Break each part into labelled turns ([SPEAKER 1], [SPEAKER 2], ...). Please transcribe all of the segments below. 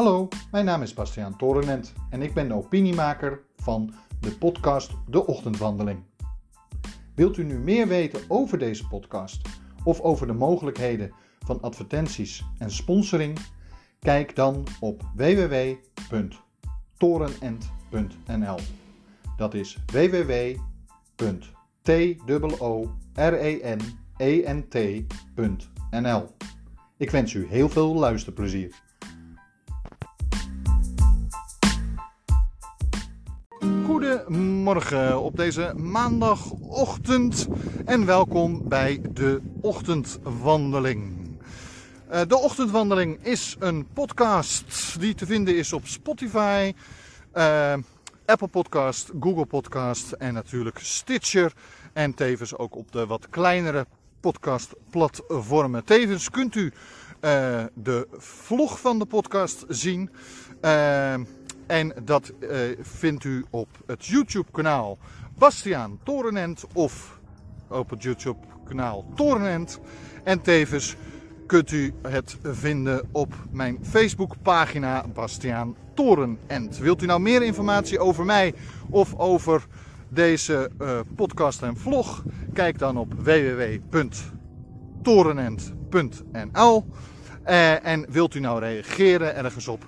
[SPEAKER 1] Hallo, mijn naam is Bastiaan Torenent en ik ben de opiniemaker van de podcast De Ochtendwandeling. Wilt u nu meer weten over deze podcast of over de mogelijkheden van advertenties en sponsoring? Kijk dan op www.torenent.nl. Dat is www.torenent.nl. Ik wens u heel veel luisterplezier. Goedemorgen op deze maandagochtend en welkom bij de Ochtendwandeling. Eh, De Ochtendwandeling is een podcast die te vinden is op Spotify, eh, Apple Podcast, Google Podcast en natuurlijk Stitcher. En tevens ook op de wat kleinere podcastplatformen. Tevens kunt u eh, de vlog van de podcast zien. Eh, en dat eh, vindt u op het YouTube kanaal Bastiaan Torenent of op het YouTube kanaal Torenent. En tevens kunt u het vinden op mijn Facebookpagina Bastiaan Torenent. Wilt u nou meer informatie over mij of over deze eh, podcast en vlog? Kijk dan op www.torenent.nl. Eh, en wilt u nou reageren ergens op?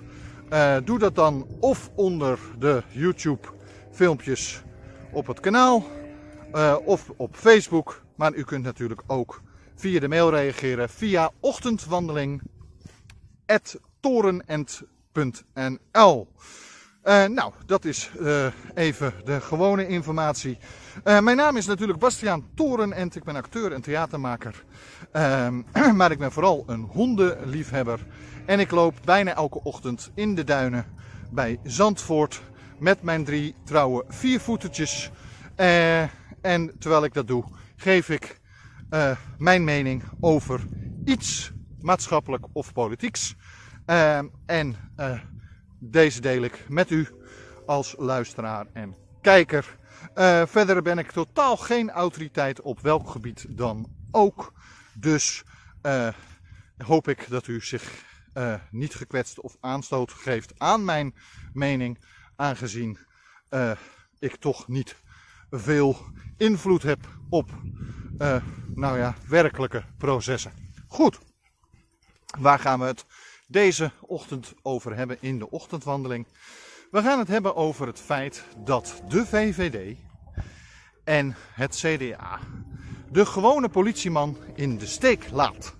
[SPEAKER 1] Eh, doe dat dan of onder de YouTube filmpjes op het kanaal eh, of op Facebook. Maar u kunt natuurlijk ook via de mail reageren via ochtendwandeling.torenent.nl. Eh, nou, dat is eh, even de gewone informatie. Eh, mijn naam is natuurlijk Bastiaan Torenent. Ik ben acteur en theatermaker. Ehm, maar ik ben vooral een hondenliefhebber. En ik loop bijna elke ochtend in de duinen bij Zandvoort met mijn drie trouwe viervoetertjes. En terwijl ik dat doe, geef ik mijn mening over iets maatschappelijk of politieks. Ehm, en deze deel ik met u als luisteraar en kijker. Eh, verder ben ik totaal geen autoriteit op welk gebied dan ook. Dus eh, hoop ik dat u zich eh, niet gekwetst of aanstoot geeft aan mijn mening, aangezien ik toch niet veel invloed heb op nou ja, werkelijke processen. Goed, waar gaan we het deze ochtend over hebben in de ochtendwandeling? We gaan het hebben over het feit dat de VVD en het CDA de gewone politieman in de steek laat.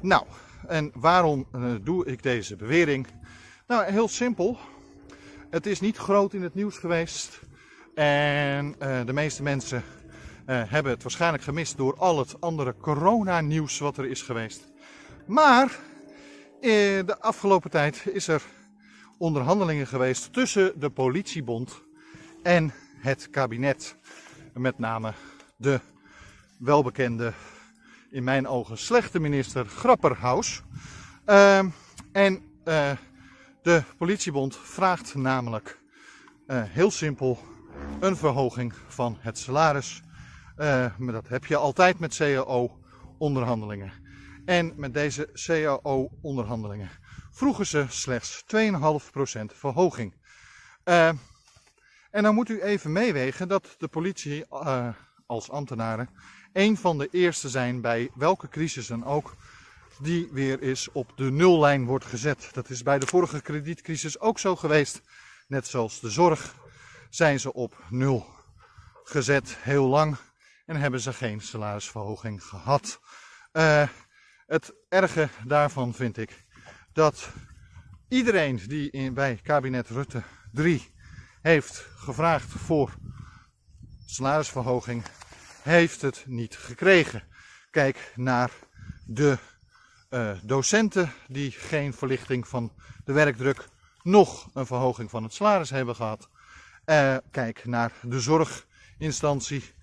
[SPEAKER 1] Nou, en waarom eh, doe ik deze bewering? Nou, heel simpel. Het is niet groot in het nieuws geweest. En eh, de meeste mensen eh, hebben het waarschijnlijk gemist door al het andere coronanieuws wat er is geweest. Maar eh, de afgelopen tijd is er onderhandelingen geweest tussen de politiebond en het kabinet. Met name de welbekende, in mijn ogen slechte minister Grapperhaus. Ehm, en eh, de politiebond vraagt namelijk eh, heel simpel een verhoging van het salaris. Maar dat heb je altijd met CAO-onderhandelingen. En met deze CAO-onderhandelingen vroegen ze slechts 2,5% verhoging. Eh, en dan moet u even meewegen dat de politie eh, als ambtenaren een van de eerste zijn bij welke crisis dan ook die weer eens op de nullijn wordt gezet. Dat is bij de vorige kredietcrisis ook zo geweest. Net zoals de zorg zijn ze op nul gezet heel lang en hebben ze geen salarisverhoging gehad. Eh, het erge daarvan vind ik dat iedereen die bij kabinet Rutte 3 heeft gevraagd voor salarisverhoging, heeft het niet gekregen. Kijk naar de eh, docenten die geen verlichting van de werkdruk, nog een verhoging van het salaris hebben gehad. Eh, kijk naar de zorginstanties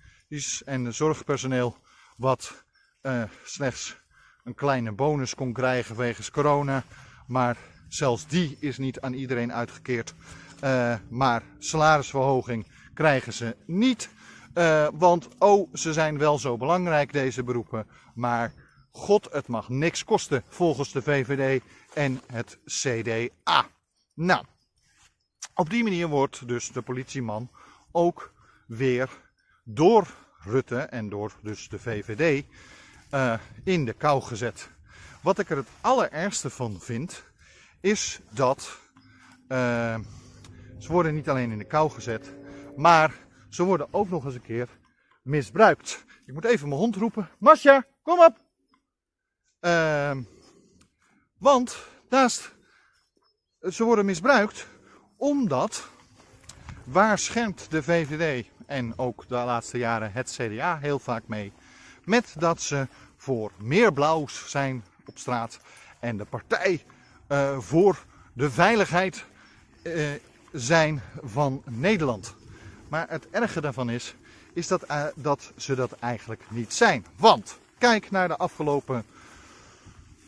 [SPEAKER 1] en de zorgpersoneel, wat eh, slechts een kleine bonus kon krijgen wegens corona. Maar zelfs die is niet aan iedereen uitgekeerd. Eh, maar salarisverhoging krijgen ze niet. Eh, want oh, ze zijn wel zo belangrijk, deze beroepen. Maar god, het mag niks kosten volgens de VVD en het CDA. Nou, op die manier wordt dus de politieman ook weer door Rutte en door dus de VVD uh, in de kou gezet. Wat ik er het allerergste van vind, is dat uh, ze worden niet alleen in de kou gezet, maar ze worden ook nog eens een keer misbruikt. Ik moet even mijn hond roepen. Masja, kom op! Uh, want naast ze worden misbruikt omdat waar schermt de VVD en ook de laatste jaren het CDA heel vaak mee met dat ze voor meer blauws zijn op straat en de partij uh, voor de veiligheid uh, zijn van Nederland. Maar het erge daarvan is, is dat, uh, dat ze dat eigenlijk niet zijn. Want kijk naar de afgelopen,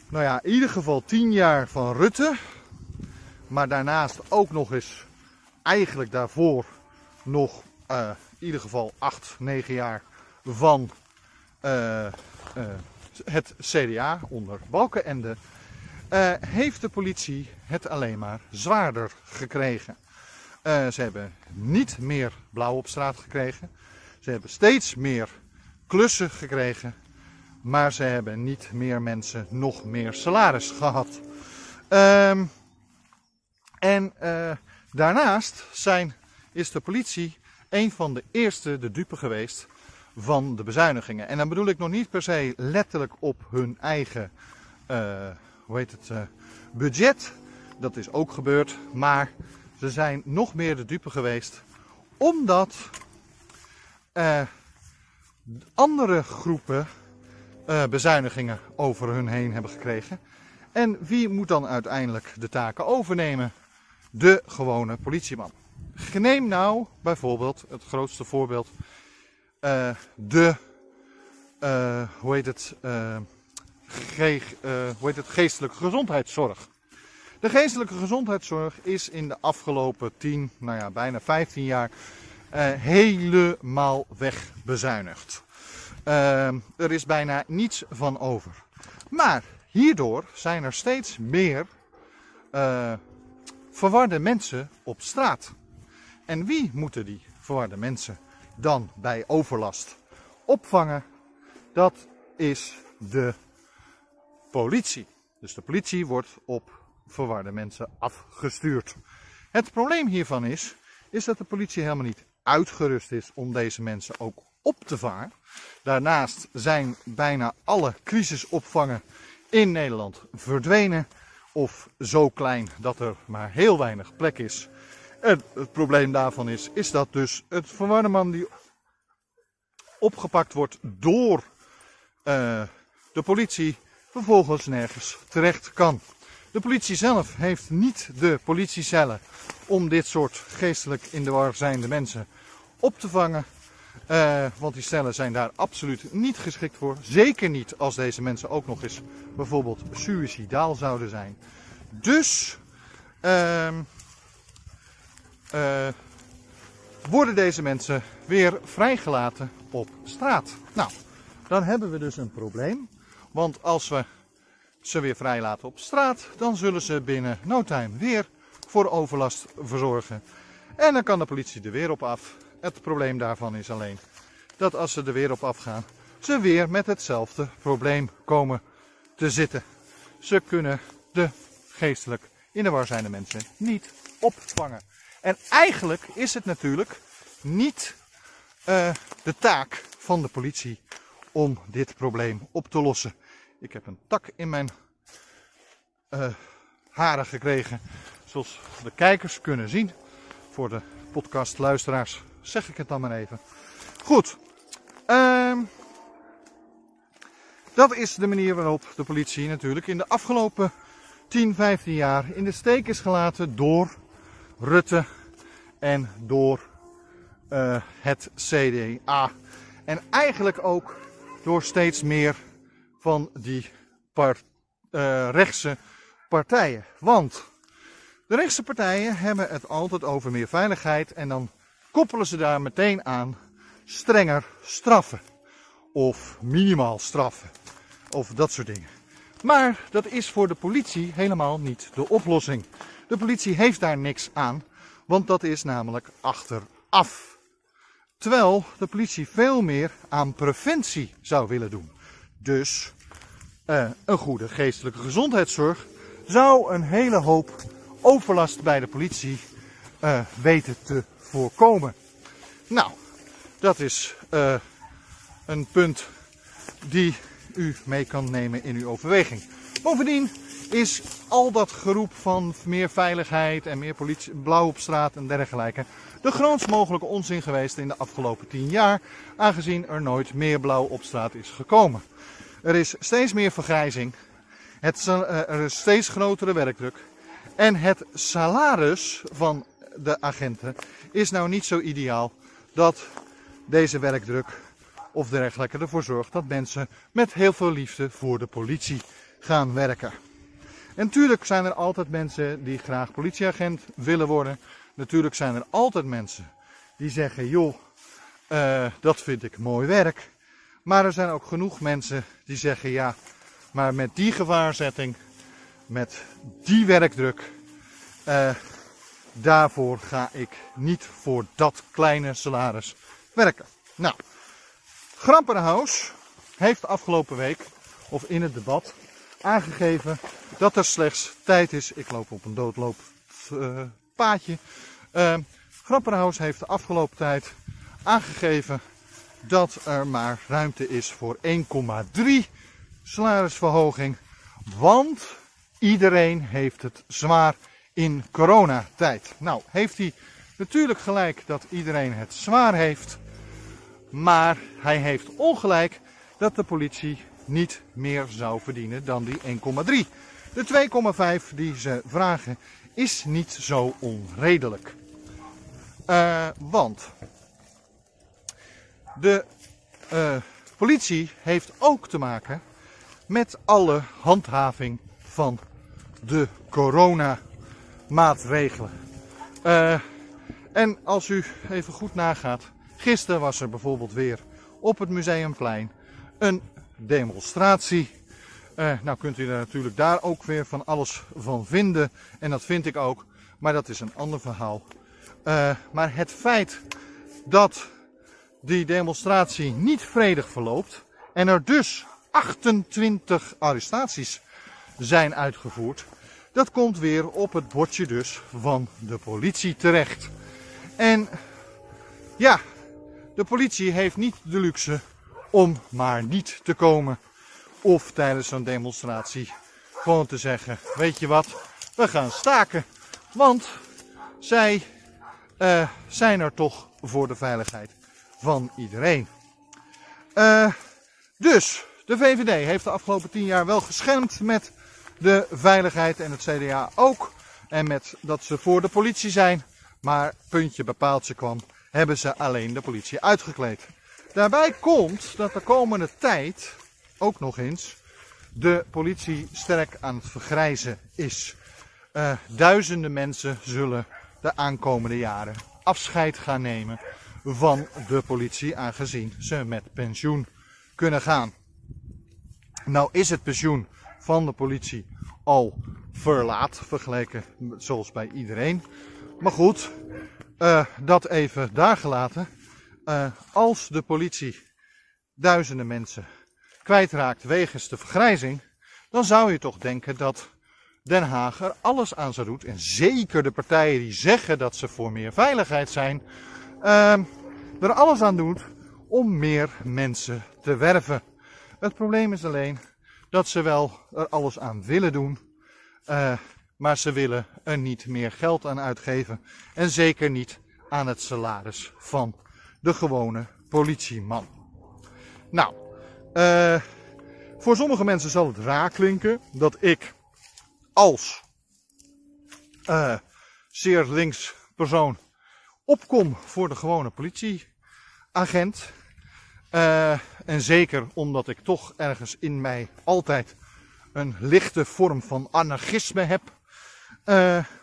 [SPEAKER 1] nou ja, in ieder geval 10 jaar van Rutte. Maar daarnaast ook nog eens, eigenlijk daarvoor nog in ieder geval 8, 9 jaar van het CDA onder Balkenende. heeft de politie het alleen maar zwaarder gekregen. Uh, ze hebben niet meer blauw op straat gekregen. Ze hebben steeds meer klussen gekregen. Maar ze hebben niet meer mensen nog meer salaris gehad. Um, en uh, daarnaast zijn, is de politie een van de eerste de dupe geweest van de bezuinigingen. En dan bedoel ik nog niet per se letterlijk op hun eigen uh, hoe heet het, uh, budget. Dat is ook gebeurd. Maar ze zijn nog meer de dupe geweest. Omdat uh, andere groepen bezuinigingen over hun heen hebben gekregen. En wie moet dan uiteindelijk de taken overnemen? De gewone politieman. Neem nou bijvoorbeeld het grootste voorbeeld. Uh, de, hoe heet het, ge hoe heet het, geestelijke gezondheidszorg. De geestelijke gezondheidszorg is in de afgelopen 10, nou ja, bijna 15 jaar helemaal wegbezuinigd. Er is bijna niets van over. Maar hierdoor zijn er steeds meer verwarde mensen op straat. En wie moeten die verwarde mensen dan bij overlast opvangen? Dat is de politie. Dus de politie wordt op verwarde mensen afgestuurd. Het probleem hiervan is, is dat de politie helemaal niet uitgerust is om deze mensen ook op te vangen. Daarnaast zijn bijna alle crisisopvangen in Nederland verdwenen of zo klein dat er maar heel weinig plek is. Het probleem daarvan is, is dat dus het verwarde man die opgepakt wordt door uh, de politie vervolgens nergens terecht kan. De politie zelf heeft niet de politiecellen om dit soort geestelijk in de war zijnde mensen op te vangen. Uh, want die cellen zijn daar absoluut niet geschikt voor. Zeker niet als deze mensen ook nog eens bijvoorbeeld suicidaal zouden zijn. Dus uh, uh, worden deze mensen weer vrijgelaten op straat. Nou, dan hebben we dus een probleem. Want als we ze weer vrijlaten op straat, dan zullen ze binnen no time weer voor overlast verzorgen. En dan kan de politie er weer op af. Het probleem daarvan is alleen dat als ze er weer op afgaan, ze weer met hetzelfde probleem komen te zitten. Ze kunnen de geestelijk in de war zijnde mensen niet opvangen. En eigenlijk is het natuurlijk niet uh, de taak van de politie om dit probleem op te lossen. Ik heb een tak in mijn uh, haren gekregen. Zoals de kijkers kunnen zien. Voor de podcastluisteraars zeg ik het dan maar even. Goed. Uh, dat is de manier waarop de politie natuurlijk in de afgelopen 10, 15 jaar in de steek is gelaten door Rutte en door uh, het CDA. En eigenlijk ook door steeds meer van die part, uh, rechtse partijen. Want de rechtse partijen hebben het altijd over meer veiligheid en dan koppelen ze daar meteen aan strenger straffen. Of minimaal straffen. Of dat soort dingen. Maar dat is voor de politie helemaal niet de oplossing. De politie heeft daar niks aan, want dat is namelijk achteraf. Terwijl de politie veel meer aan preventie zou willen doen. Dus uh, een goede geestelijke gezondheidszorg zou een hele hoop overlast bij de politie uh, weten te voorkomen. Nou, dat is uh, een punt die u mee kan nemen in uw overweging. Bovendien is al dat geroep van meer veiligheid en meer politie, blauw op straat en dergelijke de grootst mogelijke onzin geweest in de afgelopen tien jaar, aangezien er nooit meer blauw op straat is gekomen. Er is steeds meer vergrijzing, het, eh, er is steeds grotere werkdruk en het salaris van de agenten is nou niet zo ideaal dat deze werkdruk of dergelijke ervoor zorgt dat mensen met heel veel liefde voor de politie gaan werken. En natuurlijk zijn er altijd mensen die graag politieagent willen worden. Natuurlijk zijn er altijd mensen die zeggen, joh, uh, dat vind ik mooi werk. Maar er zijn ook genoeg mensen die zeggen, ja, maar met die gevaarzetting, met die werkdruk, uh, daarvoor ga ik niet voor dat kleine salaris werken. Nou, Grampenhaus heeft afgelopen week, of in het debat, aangegeven dat er slechts tijd is. Ik loop op een doodloop uh, paadje. Uh, Grapperhaus heeft de afgelopen tijd aangegeven dat er maar ruimte is voor 1,3 salarisverhoging. Want iedereen heeft het zwaar in coronatijd. Nou, heeft hij natuurlijk gelijk dat iedereen het zwaar heeft. Maar hij heeft ongelijk dat de politie niet meer zou verdienen dan die 1,3. De 2,5 die ze vragen is niet zo onredelijk. Uh, want de uh, politie heeft ook te maken met alle handhaving van de coronamaatregelen. Uh, en als u even goed nagaat, gisteren was er bijvoorbeeld weer op het Museumplein een demonstratie. Uh, nou kunt u daar natuurlijk daar ook weer van alles van vinden. En dat vind ik ook. Maar dat is een ander verhaal. Uh, maar het feit dat die demonstratie niet vredig verloopt. En er dus 28 arrestaties zijn uitgevoerd. Dat komt weer op het bordje dus van de politie terecht. En ja, de politie heeft niet de luxe om maar niet te komen. Of tijdens zo'n demonstratie gewoon te zeggen, weet je wat, we gaan staken. Want zij uh, zijn er toch voor de veiligheid van iedereen. Uh, dus, de VVD heeft de afgelopen tien jaar wel geschermd met de veiligheid en het CDA ook. En met dat ze voor de politie zijn. Maar puntje bepaaltje kwam, hebben ze alleen de politie uitgekleed. Daarbij komt dat de komende tijd ook nog eens de politie sterk aan het vergrijzen is. Uh, duizenden mensen zullen de aankomende jaren afscheid gaan nemen van de politie, aangezien ze met pensioen kunnen gaan. Nou is het pensioen van de politie al verlaat, vergeleken zoals bij iedereen. Maar goed, uh, dat even daar gelaten. Uh, als de politie duizenden mensen kwijtraakt wegens de vergrijzing, dan zou je toch denken dat Den Haag er alles aan zou doen. En zeker de partijen die zeggen dat ze voor meer veiligheid zijn, uh, er alles aan doet om meer mensen te werven. Het probleem is alleen dat ze wel er alles aan willen doen, uh, maar ze willen er niet meer geld aan uitgeven. En zeker niet aan het salaris van de gewone politieman. Nou, uh, voor sommige mensen zal het raar klinken dat ik als uh, zeer links persoon opkom voor de gewone politieagent. Uh, en zeker omdat ik toch ergens in mij altijd een lichte vorm van anarchisme heb.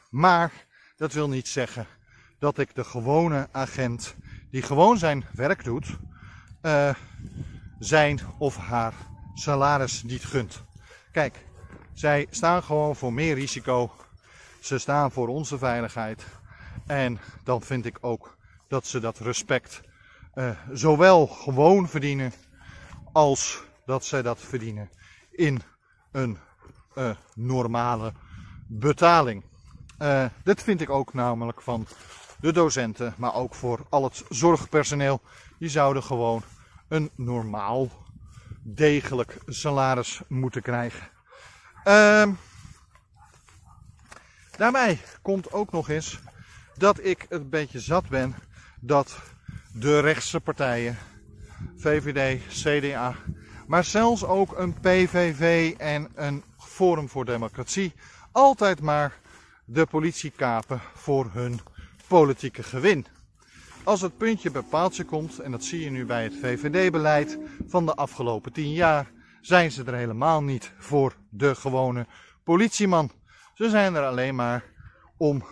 [SPEAKER 1] Maar dat wil niet zeggen dat ik de gewone agent die gewoon zijn werk doet, uh, zijn of haar salaris niet gunt. Kijk, zij staan gewoon voor meer risico. Ze staan voor onze veiligheid. En dan vind ik ook dat ze dat respect uh, zowel gewoon verdienen als dat zij dat verdienen in een uh, normale betaling. Dit vind ik ook namelijk van de docenten, maar ook voor al het zorgpersoneel. Die zouden gewoon een normaal, degelijk salaris moeten krijgen. Uh, daarbij komt ook nog eens dat ik een beetje zat ben dat de rechtse partijen, VVD, CDA, maar zelfs ook een PVV en een Forum voor Democratie altijd maar de politie kapen voor hun politieke gewin. Als het puntje bij paaltje komt, en dat zie je nu bij het VVD-beleid van de afgelopen tien jaar, zijn ze er helemaal niet voor de gewone politieman. Ze zijn er alleen maar om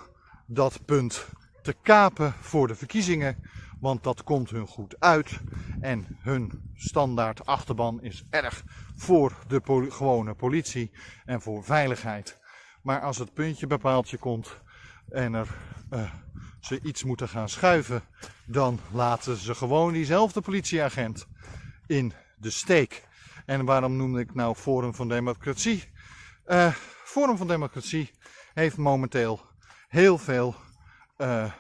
[SPEAKER 1] dat punt te kapen voor de verkiezingen, want dat komt hun goed uit. En hun standaard achterban is erg voor de gewone politie en voor veiligheid. Maar als het puntje bij paaltje komt en er uh, ze iets moeten gaan schuiven, dan laten ze gewoon diezelfde politieagent in de steek. En waarom noemde ik nou Forum van Democratie? Uh, Forum van Democratie heeft momenteel heel veel uh,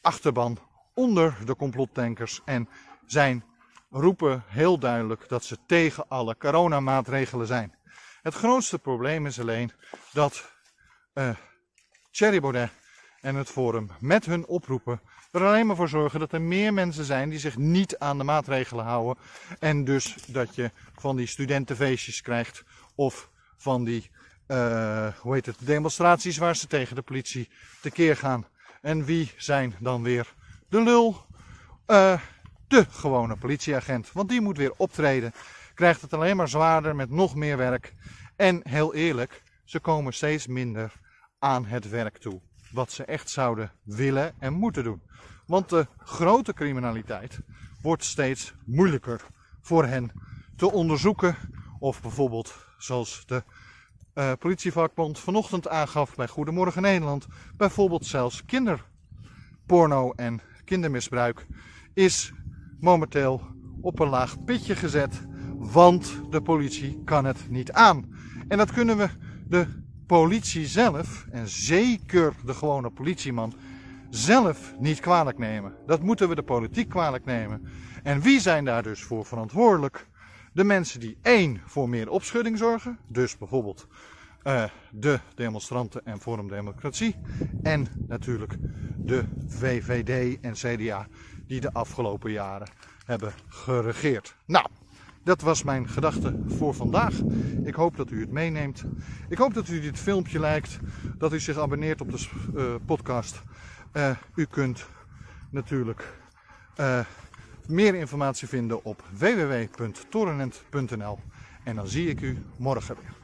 [SPEAKER 1] achterban onder de complottankers en zijn roepen heel duidelijk dat ze tegen alle coronamaatregelen zijn. Het grootste probleem is alleen dat uh, Thierry Baudet en het Forum met hun oproepen er alleen maar voor zorgen dat er meer mensen zijn die zich niet aan de maatregelen houden. En dus dat je van die studentenfeestjes krijgt of van die, uh, hoe heet het, demonstraties waar ze tegen de politie tekeer gaan. En wie zijn dan weer de lul? Uh, de gewone politieagent. Want die moet weer optreden. Krijgt het alleen maar zwaarder met nog meer werk. En heel eerlijk, ze komen steeds minder aan het werk toe. Wat ze echt zouden willen en moeten doen. Want de grote criminaliteit wordt steeds moeilijker voor hen te onderzoeken. Of bijvoorbeeld, zoals de uh, politievakbond vanochtend aangaf bij Goedemorgen Nederland, bijvoorbeeld zelfs kinderporno en kindermisbruik is momenteel op een laag pitje gezet, want de politie kan het niet aan. En dat kunnen we de politie zelf, en zeker de gewone politieman, zelf niet kwalijk nemen. Dat moeten we de politiek kwalijk nemen. En wie zijn daar dus voor verantwoordelijk? De mensen die één voor meer opschudding zorgen, dus bijvoorbeeld uh, de demonstranten en Forum Democratie, en natuurlijk de VVD en CDA die de afgelopen jaren hebben geregeerd. Nou, dat was mijn gedachte voor vandaag. Ik hoop dat u het meeneemt. Ik hoop dat u dit filmpje lijkt, dat u zich abonneert op de uh, podcast. Uh, u kunt natuurlijk uh, meer informatie vinden op www.torenent.nl. En dan zie ik u morgen weer.